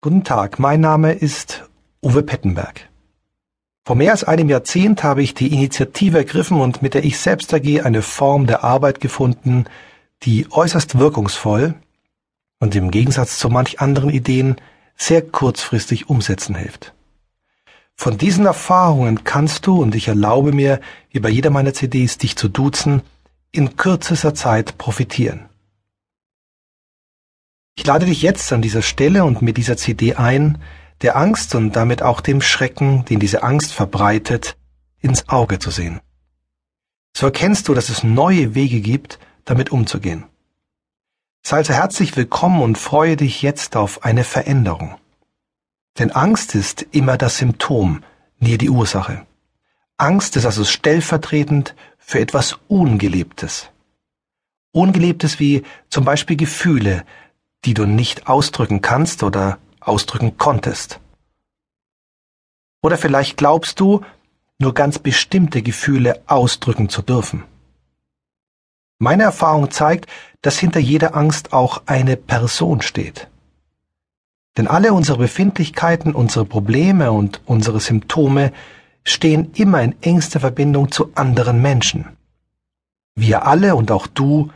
Guten Tag, mein Name ist Uwe Pettenberg. Vor mehr als einem Jahrzehnt habe ich die Initiative ergriffen und mit der Ich selbst AG eine Form der Arbeit gefunden, die äußerst wirkungsvoll und im Gegensatz zu manch anderen Ideen sehr kurzfristig umsetzen hilft. Von diesen Erfahrungen kannst du, und ich erlaube mir, wie bei jeder meiner CDs, dich zu duzen, in kürzester Zeit profitieren. Ich lade dich jetzt an dieser Stelle und mit dieser CD ein, der Angst und damit auch dem Schrecken, den diese Angst verbreitet, ins Auge zu sehen. So erkennst du, dass es neue Wege gibt, damit umzugehen. Sei also herzlich willkommen und freue dich jetzt auf eine Veränderung. Denn Angst ist immer das Symptom, nie die Ursache. Angst ist also stellvertretend für etwas Ungelebtes. Ungelebtes wie zum Beispiel Gefühle, die du nicht ausdrücken kannst oder ausdrücken konntest. Oder vielleicht glaubst du, nur ganz bestimmte Gefühle ausdrücken zu dürfen. Meine Erfahrung zeigt, dass hinter jeder Angst auch eine Person steht. Denn alle unsere Befindlichkeiten, unsere Probleme und unsere Symptome stehen immer in engster Verbindung zu anderen Menschen. Wir alle und auch du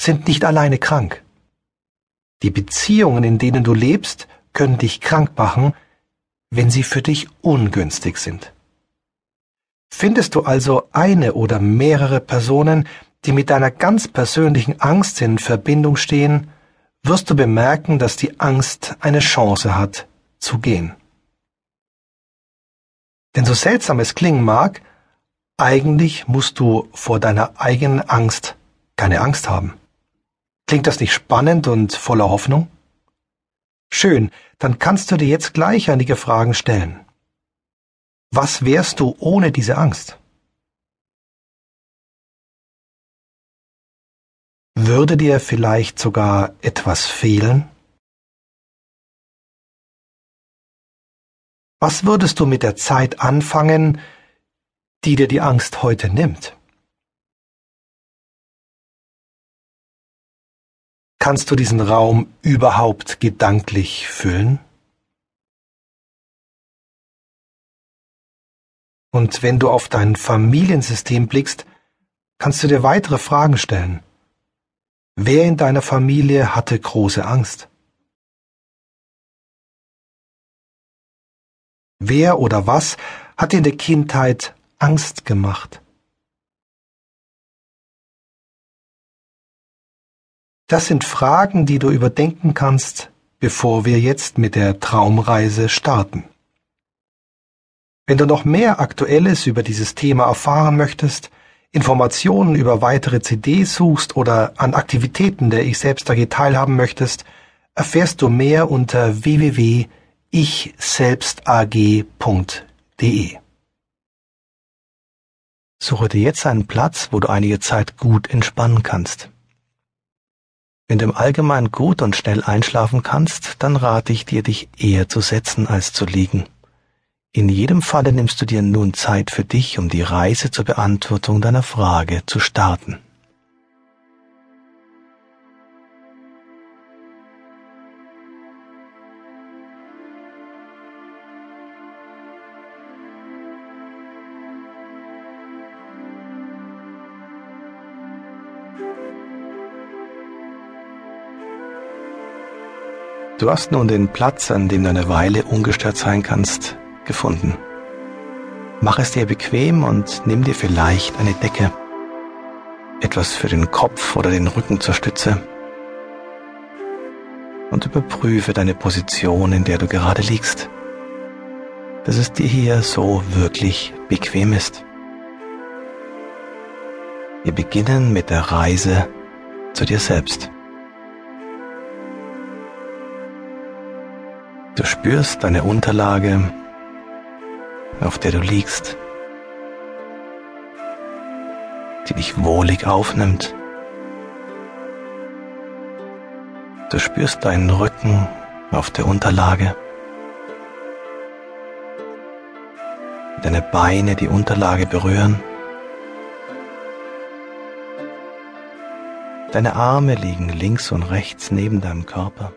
sind nicht alleine krank. Die Beziehungen, in denen du lebst, können dich krank machen, wenn sie für dich ungünstig sind. Findest du also eine oder mehrere Personen, die mit deiner ganz persönlichen Angst in Verbindung stehen, wirst du bemerken, dass die Angst eine Chance hat, zu gehen. Denn so seltsam es klingen mag, eigentlich musst du vor deiner eigenen Angst keine Angst haben. Klingt das nicht spannend und voller Hoffnung? Schön, dann kannst du dir jetzt gleich einige Fragen stellen. Was wärst du ohne diese Angst? Würde dir vielleicht sogar etwas fehlen? Was würdest du mit der Zeit anfangen, die dir die Angst heute nimmt? Kannst du diesen Raum überhaupt gedanklich füllen? Und wenn du auf dein Familiensystem blickst, kannst du dir weitere Fragen stellen. Wer in deiner Familie hatte große Angst? Wer oder was hat dir in der Kindheit Angst gemacht? Das sind Fragen, die du überdenken kannst, bevor wir jetzt mit der Traumreise starten. Wenn du noch mehr Aktuelles über dieses Thema erfahren möchtest, Informationen über weitere CDs suchst oder an Aktivitäten der Ich Selbst AG teilhaben möchtest, erfährst du mehr unter www.ichselbstag.de. Suche dir jetzt einen Platz, wo du einige Zeit gut entspannen kannst. Wenn du im Allgemeinen gut und schnell einschlafen kannst, dann rate ich dir, dich eher zu setzen als zu liegen. In jedem Falle nimmst du dir nun Zeit für dich, um die Reise zur Beantwortung deiner Frage zu starten. Du hast nun den Platz, an dem du eine Weile ungestört sein kannst, gefunden. Mach es dir bequem und nimm dir vielleicht eine Decke, etwas für den Kopf oder den Rücken zur Stütze und überprüfe deine Position, in der du gerade liegst, dass es dir hier so wirklich bequem ist. Wir beginnen mit der Reise zu dir selbst. Du spürst deine Unterlage, auf der du liegst, die dich wohlig aufnimmt. Du spürst deinen Rücken auf der Unterlage, deine Beine die Unterlage berühren. Deine Arme liegen links und rechts neben deinem Körper.